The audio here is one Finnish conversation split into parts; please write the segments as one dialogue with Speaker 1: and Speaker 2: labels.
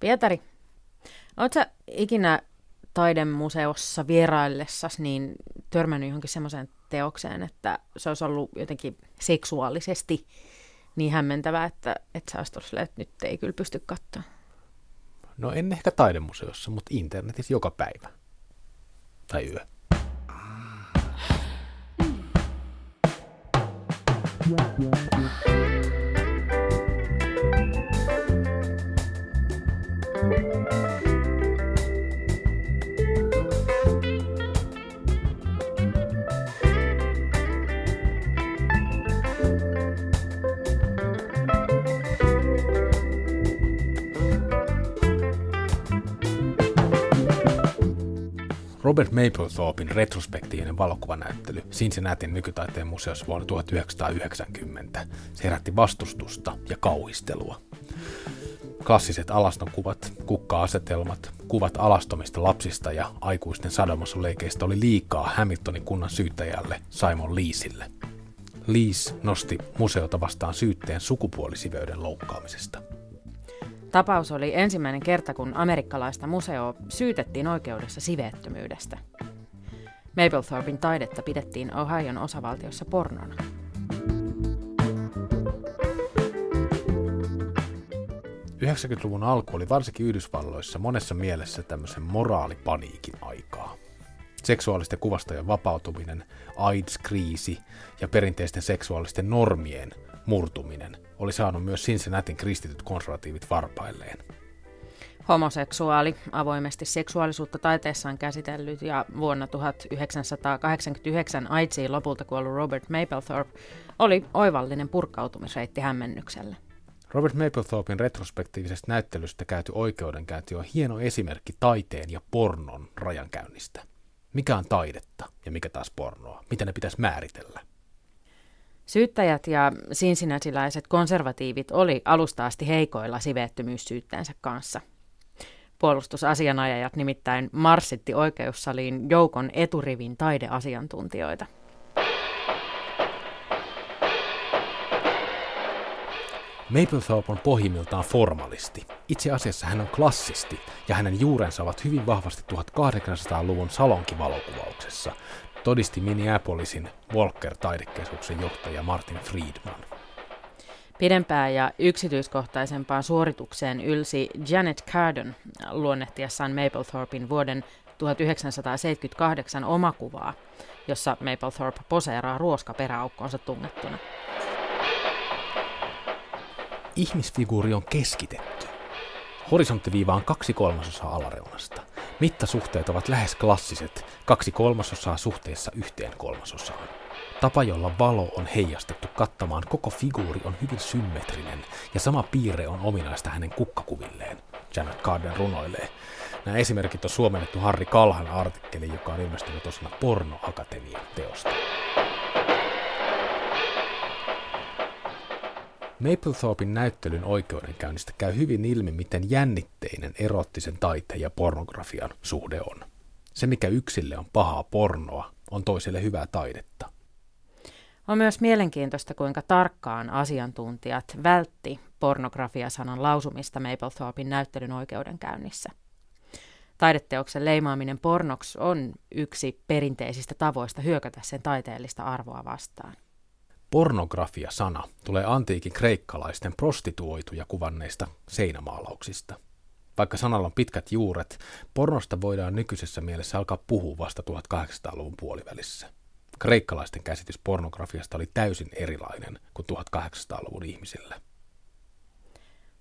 Speaker 1: Pietari, oletko ikinä taidemuseossa vieraillessasi niin törmännyt johonkin semmoiseen teokseen, että se olisi ollut jotenkin seksuaalisesti niin hämmentävää, että, että sä olisit että nyt ei kyllä pysty katsoa?
Speaker 2: No en ehkä taidemuseossa, mutta internetissä joka päivä. Tai yö. Yeah, Robert Mapplethorpin retrospektiivinen valokuvanäyttely Cincinnatin nykytaiteen museossa vuonna 1990. Se herätti vastustusta ja kauhistelua. Klassiset alastonkuvat, kukka-asetelmat, kuvat alastomista lapsista ja aikuisten sadomasoleikeistä oli liikaa Hamiltonin kunnan syyttäjälle Simon Leesille. Lees nosti museota vastaan syytteen sukupuolisiveyden loukkaamisesta.
Speaker 1: Tapaus oli ensimmäinen kerta, kun amerikkalaista museoa syytettiin oikeudessa siveettömyydestä. Maplethorpin taidetta pidettiin Ohion osavaltiossa pornona.
Speaker 2: Luvun alku oli varsinkin Yhdysvalloissa monessa mielessä tämmöisen moraalipaniikin aikaa. Seksuaalisten kuvastojen vapautuminen, AIDS-kriisi ja perinteisten seksuaalisten normien murtuminen oli saanut myös Cincinnatin kristityt konservatiivit varpailleen.
Speaker 1: Homoseksuaali, avoimesti seksuaalisuutta taiteessaan käsitellyt ja vuonna 1989 AIDSiin lopulta kuollut Robert Mapplethorpe oli oivallinen purkautumisreitti hämmennykselle.
Speaker 2: Robert Mapplethorpin retrospektiivisesta näyttelystä käyty oikeudenkäynti on hieno esimerkki taiteen ja pornon rajankäynnistä. Mikä on taidetta ja mikä taas pornoa? Mitä ne pitäisi määritellä?
Speaker 1: Syyttäjät ja sinsinäsiläiset konservatiivit oli alusta asti heikoilla siveettömyyssyytteensä kanssa. Puolustusasianajajat nimittäin marssitti oikeussaliin joukon eturivin taideasiantuntijoita.
Speaker 2: Mapplethorpe on pohjimmiltaan formalisti. Itse asiassa hän on klassisti, ja hänen juurensa ovat hyvin vahvasti 1800-luvun salonkivalokuvauksessa, todisti Minneapolisin Walker-taidekeskuksen johtaja Martin Friedman.
Speaker 1: Pidempään ja yksityiskohtaisempaan suoritukseen ylsi Janet Cardon luonnehtiessaan Maplethorpin vuoden 1978 omakuvaa, jossa Maplethorpe poseeraa ruoskaperäaukkoonsa tunnettuna.
Speaker 2: Ihmisfiguuri on keskitetty. Horisonttiviiva on kaksi kolmasosaa alareunasta. Mittasuhteet ovat lähes klassiset, kaksi kolmasosaa suhteessa yhteen kolmasosaan. Tapa, jolla valo on heijastettu kattamaan koko figuuri on hyvin symmetrinen, ja sama piirre on ominaista hänen kukkakuvilleen, Janet Carden runoilee. Nämä esimerkit on suomennettu Harri Kalhan artikkeli, joka on ilmestynyt osana Porno Akatemian teosta. Maplethorpin näyttelyn oikeudenkäynnistä käy hyvin ilmi, miten jännitteinen erottisen taiteen ja pornografian suhde on. Se, mikä yksille on pahaa pornoa, on toiselle hyvää taidetta.
Speaker 1: On myös mielenkiintoista, kuinka tarkkaan asiantuntijat vältti pornografia-sanan lausumista Maplethorpin näyttelyn oikeudenkäynnissä. Taideteoksen leimaaminen pornoksi on yksi perinteisistä tavoista hyökätä sen taiteellista arvoa vastaan.
Speaker 2: Pornografia-sana tulee antiikin kreikkalaisten prostituoituja kuvanneista seinämaalauksista. Vaikka sanalla on pitkät juuret, pornosta voidaan nykyisessä mielessä alkaa puhua vasta 1800-luvun puolivälissä. Kreikkalaisten käsitys pornografiasta oli täysin erilainen kuin 1800-luvun ihmisillä.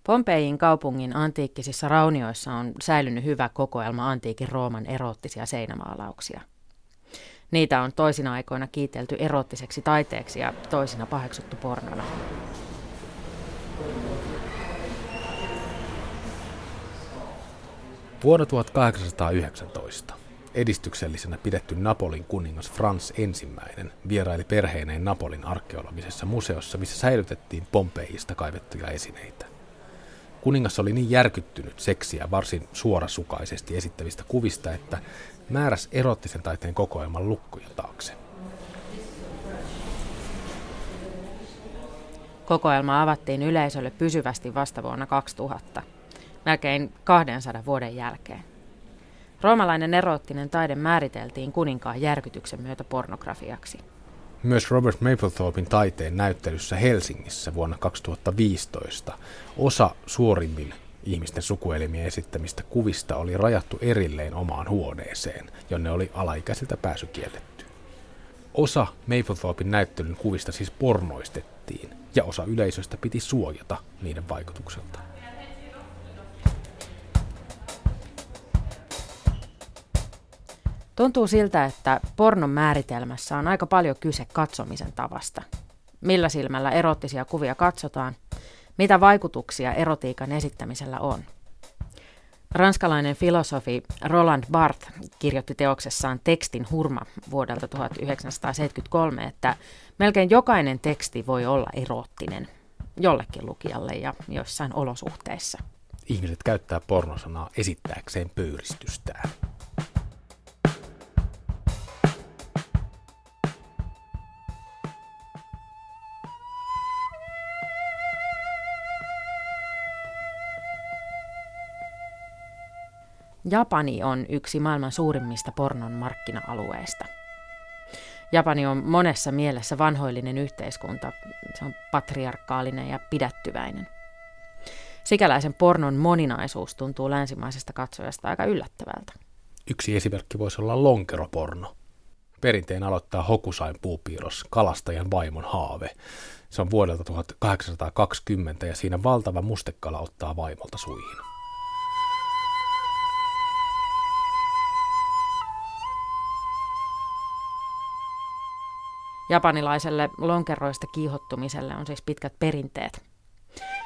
Speaker 1: Pompeijin kaupungin antiikkisissa raunioissa on säilynyt hyvä kokoelma antiikin Rooman eroottisia seinämaalauksia – Niitä on toisina aikoina kiitelty erottiseksi taiteeksi ja toisina paheksuttu pornona.
Speaker 2: Vuonna 1819 edistyksellisenä pidetty Napolin kuningas Frans ensimmäinen vieraili perheineen Napolin arkeologisessa museossa, missä säilytettiin Pompeijista kaivettuja esineitä. Kuningas oli niin järkyttynyt seksiä varsin suorasukaisesti esittävistä kuvista, että määräs erottisen taiteen kokoelman lukkoja taakse.
Speaker 1: Kokoelma avattiin yleisölle pysyvästi vasta vuonna 2000. melkein 200 vuoden jälkeen. Roomalainen eroottinen taide määriteltiin kuninkaan järkytyksen myötä pornografiaksi.
Speaker 2: Myös Robert Mapplethorpin taiteen näyttelyssä Helsingissä vuonna 2015 osa suorimmin ihmisten sukuelimien esittämistä kuvista oli rajattu erilleen omaan huoneeseen, jonne oli alaikäisiltä pääsy kielletty. Osa Mapplethorpin näyttelyn kuvista siis pornoistettiin, ja osa yleisöstä piti suojata niiden vaikutukselta.
Speaker 1: Tuntuu siltä, että pornon määritelmässä on aika paljon kyse katsomisen tavasta. Millä silmällä erottisia kuvia katsotaan, mitä vaikutuksia erotiikan esittämisellä on. Ranskalainen filosofi Roland Barthes kirjoitti teoksessaan Tekstin hurma vuodelta 1973, että melkein jokainen teksti voi olla eroottinen jollekin lukijalle ja joissain olosuhteissa.
Speaker 2: Ihmiset käyttää pornosanaa esittääkseen pöyristystään.
Speaker 1: Japani on yksi maailman suurimmista pornon markkina-alueista. Japani on monessa mielessä vanhoillinen yhteiskunta. Se on patriarkaalinen ja pidättyväinen. Sikäläisen pornon moninaisuus tuntuu länsimaisesta katsojasta aika yllättävältä.
Speaker 2: Yksi esimerkki voisi olla lonkeroporno. Perinteen aloittaa Hokusain puupiirros, kalastajan vaimon haave. Se on vuodelta 1820 ja siinä valtava mustekala ottaa vaimolta suihin.
Speaker 1: Japanilaiselle lonkeroista kiihottumiselle on siis pitkät perinteet.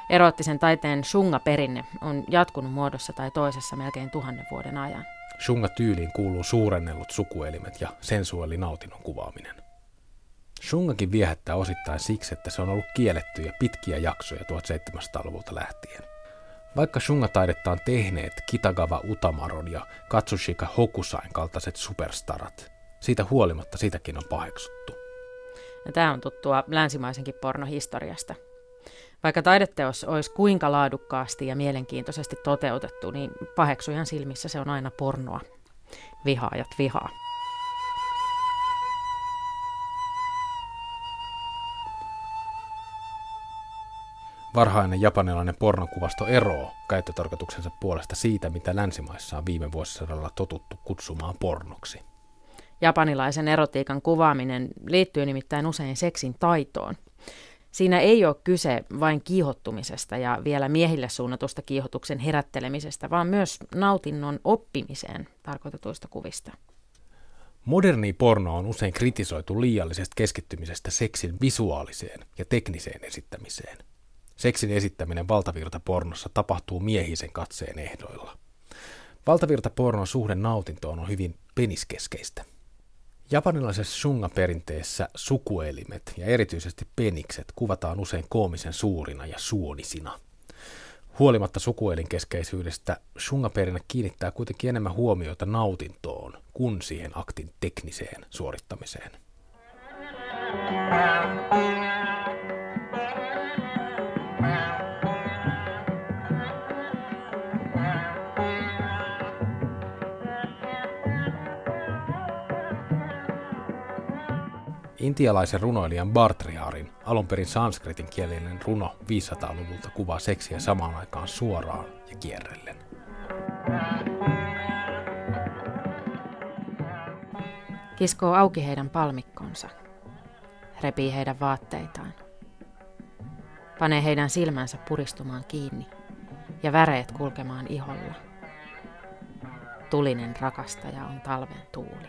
Speaker 1: Eroottisen taiteen shunga-perinne on jatkunut muodossa tai toisessa melkein tuhannen vuoden ajan.
Speaker 2: Shunga-tyyliin kuuluu suurennellut sukuelimet ja sensuaalinautinnon kuvaaminen. Shungakin viehättää osittain siksi, että se on ollut kielletty ja pitkiä jaksoja 1700-luvulta lähtien. Vaikka shunga-taidetta on tehneet Kitagawa Utamaron ja Katsushika Hokusain kaltaiset superstarat, siitä huolimatta sitäkin on paheksuttu.
Speaker 1: Ja tämä on tuttua länsimaisenkin pornohistoriasta. Vaikka taideteos olisi kuinka laadukkaasti ja mielenkiintoisesti toteutettu, niin paheksujan silmissä se on aina pornoa. Vihaajat vihaa.
Speaker 2: Varhainen japanilainen pornokuvasto eroo käyttötarkoituksensa puolesta siitä, mitä länsimaissa on viime vuosisadalla totuttu kutsumaan pornoksi.
Speaker 1: Japanilaisen erotiikan kuvaaminen liittyy nimittäin usein seksin taitoon. Siinä ei ole kyse vain kiihottumisesta ja vielä miehille suunnatusta kiihotuksen herättelemisestä, vaan myös nautinnon oppimiseen tarkoitetuista kuvista.
Speaker 2: Moderni porno on usein kritisoitu liiallisesta keskittymisestä seksin visuaaliseen ja tekniseen esittämiseen. Seksin esittäminen valtavirtapornossa tapahtuu miehisen katseen ehdoilla. Valtavirtapornon suhde nautintoon on hyvin peniskeskeistä. Japanilaisessa shunga-perinteessä sukuelimet ja erityisesti penikset kuvataan usein koomisen suurina ja suonisina. Huolimatta sukuelinkeskeisyydestä, shunga-perinne kiinnittää kuitenkin enemmän huomiota nautintoon kuin siihen aktin tekniseen suorittamiseen. Intialaisen runoilijan Bartriarin alun perin sanskritin kielinen runo 500-luvulta kuvaa seksiä samaan aikaan suoraan ja kierrellen.
Speaker 1: Kiskoo auki heidän palmikkonsa, repii heidän vaatteitaan, panee heidän silmänsä puristumaan kiinni ja väreet kulkemaan iholla. Tulinen rakastaja on talven tuuli.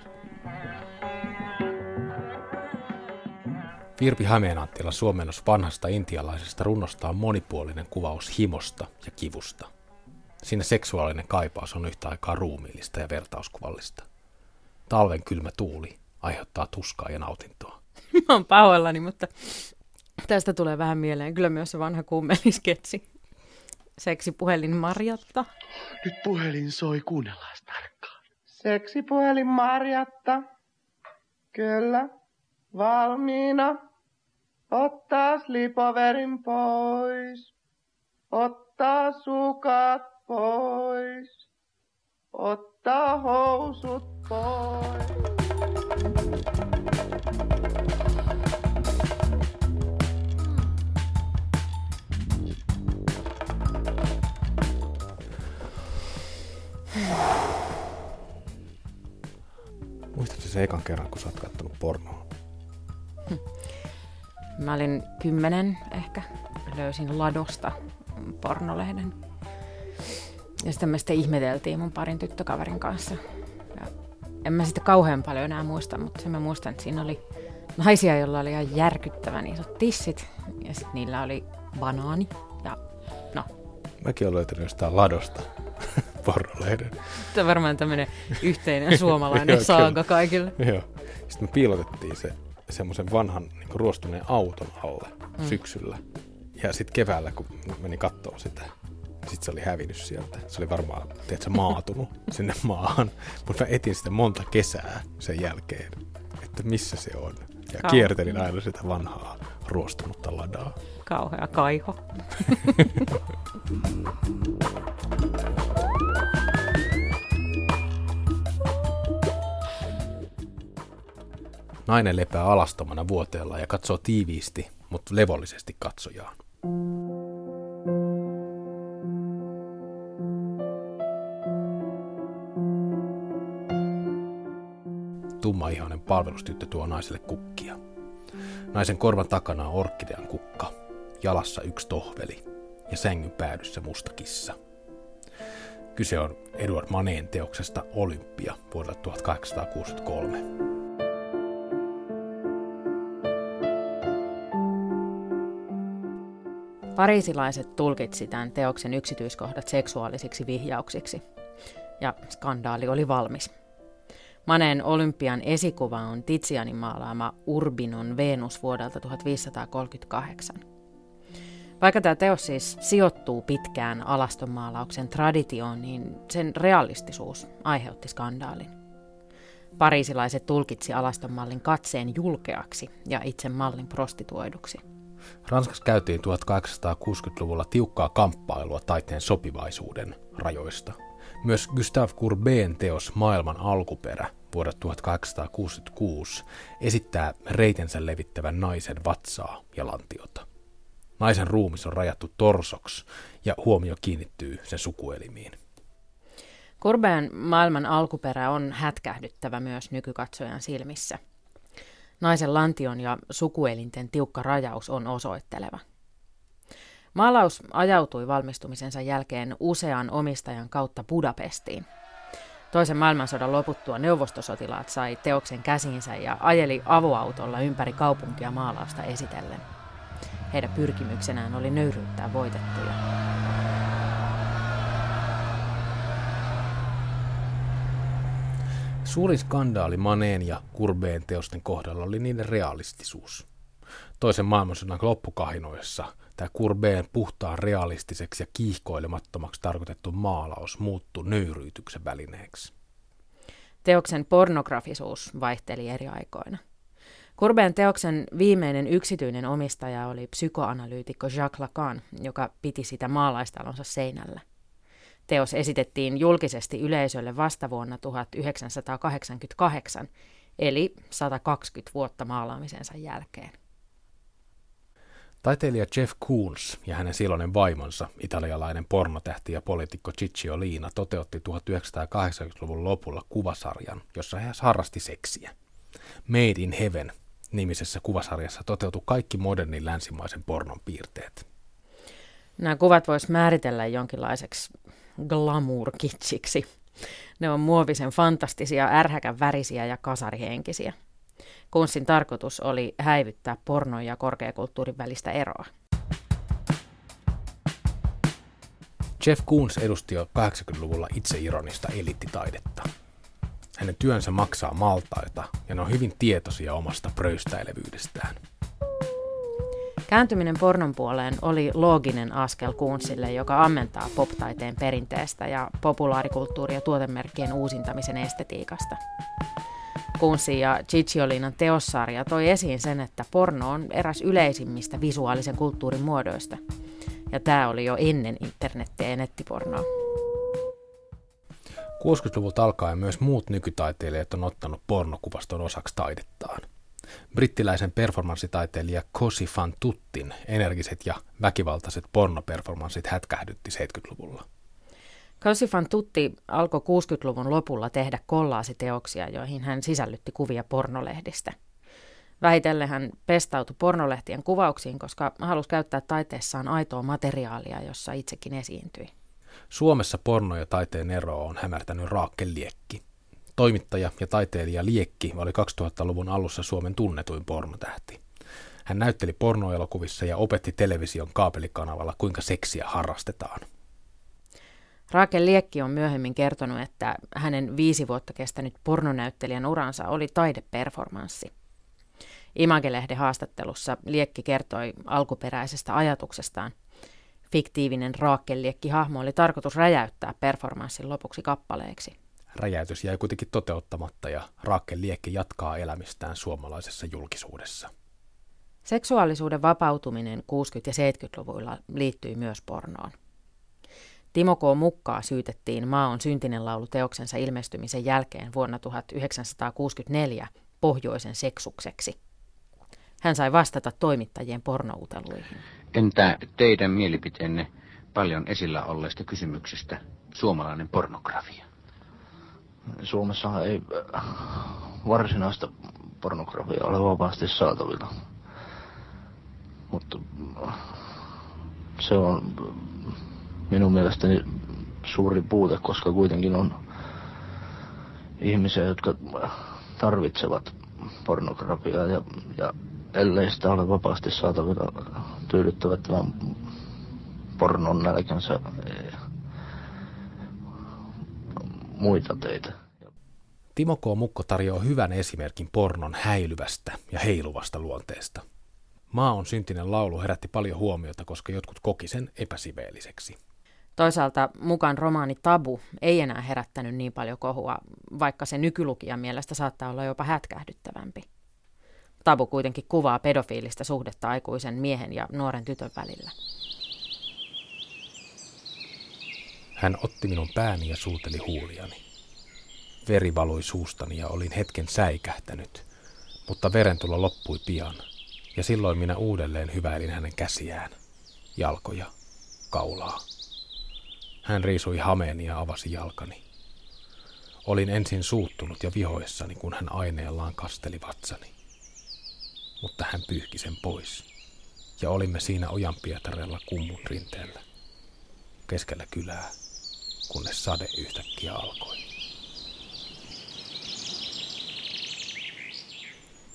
Speaker 2: Virpi Hämeenanttila suomennos vanhasta intialaisesta runosta on monipuolinen kuvaus himosta ja kivusta. Siinä seksuaalinen kaipaus on yhtä aikaa ruumiillista ja vertauskuvallista. Talven kylmä tuuli aiheuttaa tuskaa ja nautintoa.
Speaker 1: Mä oon pahoillani, mutta tästä tulee vähän mieleen kyllä myös se vanha kummelisketsi. Seksipuhelin Marjatta.
Speaker 3: Nyt puhelin soi, kuunnellaan tarkkaan. Seksipuhelin Marjatta. Kyllä, valmiina. Ottaa slipoverin pois. Ottaa sukat pois. Ottaa housut pois.
Speaker 2: Muistatko se ekan kerran, kun sä oot kattonut pornoa?
Speaker 1: Mä olin kymmenen ehkä. Löysin Ladosta pornolehden. Ja sitten me sitten ihmeteltiin mun parin tyttökaverin kanssa. Ja en mä sitä kauhean paljon enää muista, mutta sen mä muistan, että siinä oli naisia, joilla oli ihan järkyttävän isot tissit. Ja sitten niillä oli banaani. Ja no,
Speaker 2: Mäkin olen löytänyt jostain ladosta pornolehden.
Speaker 1: tämä on varmaan tämmöinen yhteinen suomalainen saaga kaikille.
Speaker 2: Joo. Sitten me piilotettiin se semmoisen vanhan niin ruostuneen auton alle mm. syksyllä. Ja sitten keväällä, kun meni kattoo sitä, sitten se oli hävinnyt sieltä. Se oli varmaan, tiedätkö, maatunut sinne maahan. Mutta mä etin sitä monta kesää sen jälkeen, että missä se on. Ja
Speaker 1: Kauan.
Speaker 2: kiertelin aina sitä vanhaa ruostunutta ladaa.
Speaker 1: Kauhea kaiho.
Speaker 2: Nainen lepää alastomana vuoteella ja katsoo tiiviisti, mutta levollisesti katsojaan. Tummaihoinen palvelustyttö tuo naiselle kukkia. Naisen korvan takana on orkidean kukka, jalassa yksi tohveli ja sängyn päädyssä musta kissa. Kyse on Edward Maneen teoksesta Olympia vuodelta 1863.
Speaker 1: Pariisilaiset tulkitsi tämän teoksen yksityiskohdat seksuaalisiksi vihjauksiksi, ja skandaali oli valmis. Maneen olympian esikuva on Tizianin maalaama Urbinon Venus vuodelta 1538. Vaikka tämä teos siis sijoittuu pitkään alastonmaalauksen traditioon, niin sen realistisuus aiheutti skandaalin. Pariisilaiset tulkitsi alastonmallin katseen julkeaksi ja itse mallin prostituoiduksi.
Speaker 2: Ranskassa käytiin 1860-luvulla tiukkaa kamppailua taiteen sopivaisuuden rajoista. Myös Gustave Courbet'n teos Maailman alkuperä vuodelta 1866 esittää reitensä levittävän naisen vatsaa ja lantiota. Naisen ruumis on rajattu torsoksi ja huomio kiinnittyy sen sukuelimiin.
Speaker 1: Courbet'n maailman alkuperä on hätkähdyttävä myös nykykatsojan silmissä. Naisen lantion ja sukuelinten tiukka rajaus on osoitteleva. Maalaus ajautui valmistumisensa jälkeen usean omistajan kautta Budapestiin. Toisen maailmansodan loputtua neuvostosotilaat sai teoksen käsiinsä ja ajeli avoautolla ympäri kaupunkia maalausta esitellen. Heidän pyrkimyksenään oli nöyryyttää voitettuja.
Speaker 2: Suurin skandaali Maneen ja Courbet'n teosten kohdalla oli niiden realistisuus. Toisen maailmansodan loppukahinoissa tämä Courbet'n puhtaan realistiseksi ja kiihkoilemattomaksi tarkoitettu maalaus muuttui nöyryytyksen välineeksi.
Speaker 1: Teoksen pornografisuus vaihteli eri aikoina. Courbet'n teoksen viimeinen yksityinen omistaja oli psykoanalyytikko Jacques Lacan, joka piti sitä maalaistalonsa seinällä. Teos esitettiin julkisesti yleisölle vasta vuonna 1988, eli 120 vuotta maalaamisensa jälkeen.
Speaker 2: Taiteilija Jeff Koons ja hänen silloinen vaimonsa, italialainen pornotähti ja poliitikko Ciccio Liina, toteutti 1980-luvun lopulla kuvasarjan, jossa he harrasti seksiä. Made in Heaven nimisessä kuvasarjassa toteutui kaikki modernin länsimaisen pornon piirteet.
Speaker 1: Nämä kuvat voisi määritellä jonkinlaiseksi glamour-kitsiksi. Ne on muovisen fantastisia, ärhäkän värisiä ja kasarihenkisiä. Kunssin tarkoitus oli häivyttää pornon ja korkeakulttuurin välistä eroa.
Speaker 2: Jeff Koons edusti jo 80-luvulla itseironista eliittitaidetta. Hänen työnsä maksaa maltaita ja ne on hyvin tietoisia omasta pröystäilevyydestään.
Speaker 1: Kääntyminen pornon puoleen oli looginen askel Kuunsille, joka ammentaa poptaiteen perinteestä ja populaarikulttuuri- ja tuotemerkkien uusintamisen estetiikasta. Kuunsin ja Cicciolinan teossarja toi esiin sen, että porno on eräs yleisimmistä visuaalisen kulttuurin muodoista. Ja tämä oli jo ennen internettiä ja nettipornoa.
Speaker 2: 60-luvulta alkaen myös muut nykytaiteilijat on ottanut pornokuvaston osaksi taidettaan. Brittiläisen performanssitaiteilija Cosi fan Tuttin energiset ja väkivaltaiset pornoperformanssit hätkähdytti 70-luvulla.
Speaker 1: Cosi fan Tutti alkoi 60-luvun lopulla tehdä kollaasiteoksia, joihin hän sisällytti kuvia pornolehdistä. Vähitellen hän pestautui pornolehtien kuvauksiin, koska halusi käyttää taiteessaan aitoa materiaalia, jossa itsekin esiintyi.
Speaker 2: Suomessa porno ja taiteen ero on hämärtänyt Raakke Liekki. Toimittaja ja taiteilija Liekki oli 2000-luvun alussa Suomen tunnetuin pornotähti. Hän näytteli pornoelokuvissa ja opetti television kaapelikanavalla, kuinka seksiä harrastetaan.
Speaker 1: Raakel Liekki on myöhemmin kertonut, että hänen viisi vuotta kestänyt pornonäyttelijän uransa oli taideperformanssi. Imagelehden haastattelussa Liekki kertoi alkuperäisestä ajatuksestaan. Fiktiivinen Raakel-Liekki-hahmo oli tarkoitus räjäyttää performanssin lopuksi kappaleeksi.
Speaker 2: Räjäytys jäi kuitenkin toteuttamatta ja Raakel Liekki jatkaa elämistään suomalaisessa julkisuudessa.
Speaker 1: Seksuaalisuuden vapautuminen 60- ja 70-luvuilla liittyi myös pornoon. Timo K. Mukkaa syytettiin Maa on syntinen laulu teoksensa ilmestymisen jälkeen vuonna 1964 pohjoisen seksukseksi. Hän sai vastata toimittajien pornouteluihin.
Speaker 4: Entä teidän mielipiteenne paljon esillä olleesta kysymyksestä suomalainen pornografia?
Speaker 5: Suomessa ei äh, varsinaista pornografiaa ole vapaasti saatavilla. Mutta äh, se on minun mielestäni suuri puute, koska kuitenkin on ihmisiä, jotka tarvitsevat pornografiaa ja, ja ellei sitä ole vapaasti saatavilla tyydyttävät tämän pornon nälkänsä muita teitä.
Speaker 2: Timo K. Mukko tarjoaa hyvän esimerkin pornon häilyvästä ja heiluvasta luonteesta. Maa on syntinen laulu herätti paljon huomiota, koska jotkut koki sen epäsiveelliseksi.
Speaker 1: Toisaalta mukaan romaani Tabu ei enää herättänyt niin paljon kohua, vaikka se nykylukijan mielestä saattaa olla jopa hätkähdyttävämpi. Tabu kuitenkin kuvaa pedofiilista suhdetta aikuisen miehen ja nuoren tytön välillä.
Speaker 2: Hän otti minun pääni ja suuteli huuliani. Veri valui suustani ja olin hetken säikähtänyt, mutta verentulo loppui pian, ja silloin minä uudelleen hyväilin hänen käsiään, jalkoja, kaulaa. Hän riisui hameeni ja avasi jalkani. Olin ensin suuttunut ja vihoissani, kun hän aineellaan kasteli vatsani. Mutta hän pyyhki sen pois, ja olimme siinä ojanpietarella kummun rinteellä, keskellä kylää, kunnes sade yhtäkkiä alkoi.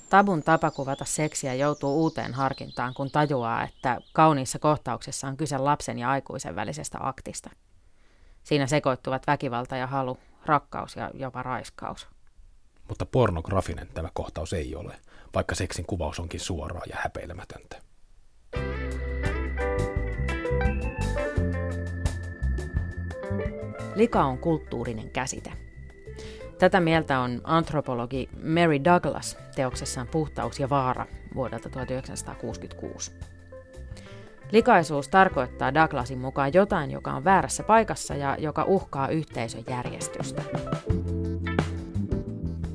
Speaker 1: Tabun tapa kuvata seksiä joutuu uuteen harkintaan, kun tajuaa, että kauniissa kohtauksessa on kyse lapsen ja aikuisen välisestä aktista – Siinä sekoittuvat väkivalta ja halu, rakkaus ja jopa raiskaus.
Speaker 2: Mutta pornografinen tämä kohtaus ei ole, vaikka seksin kuvaus onkin suoraa ja häpeilemätöntä.
Speaker 1: Lika on kulttuurinen käsite. Tätä mieltä on antropologi Mary Douglas teoksessaan Puhtaus ja vaara vuodelta 1966. Likaisuus tarkoittaa Douglasin mukaan jotain, joka on väärässä paikassa ja joka uhkaa yhteisön järjestystä.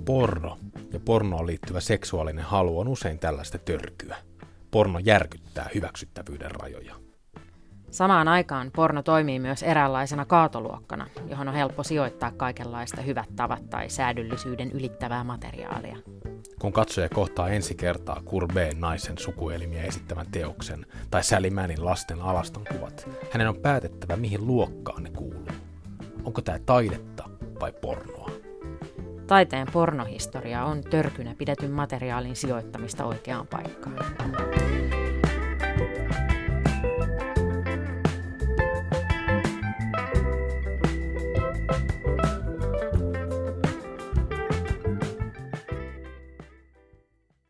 Speaker 2: Porno ja pornoon liittyvä seksuaalinen halu on usein tällaista törkyä. Porno järkyttää hyväksyttävyyden rajoja.
Speaker 1: Samaan aikaan porno toimii myös eräänlaisena kaatoluokkana, johon on helppo sijoittaa kaikenlaista hyvät tavat tai säädyllisyyden ylittävää materiaalia.
Speaker 2: Kun katsoja kohtaa ensi kertaa Kurbeen naisen sukuelimiä esittävän teoksen tai Sally Mannin lasten alaston kuvat, hänen on päätettävä mihin luokkaan ne kuuluu. Onko tämä taidetta vai pornoa?
Speaker 1: Taiteen pornohistoria on törkynä pidetyn materiaalin sijoittamista oikeaan paikkaan.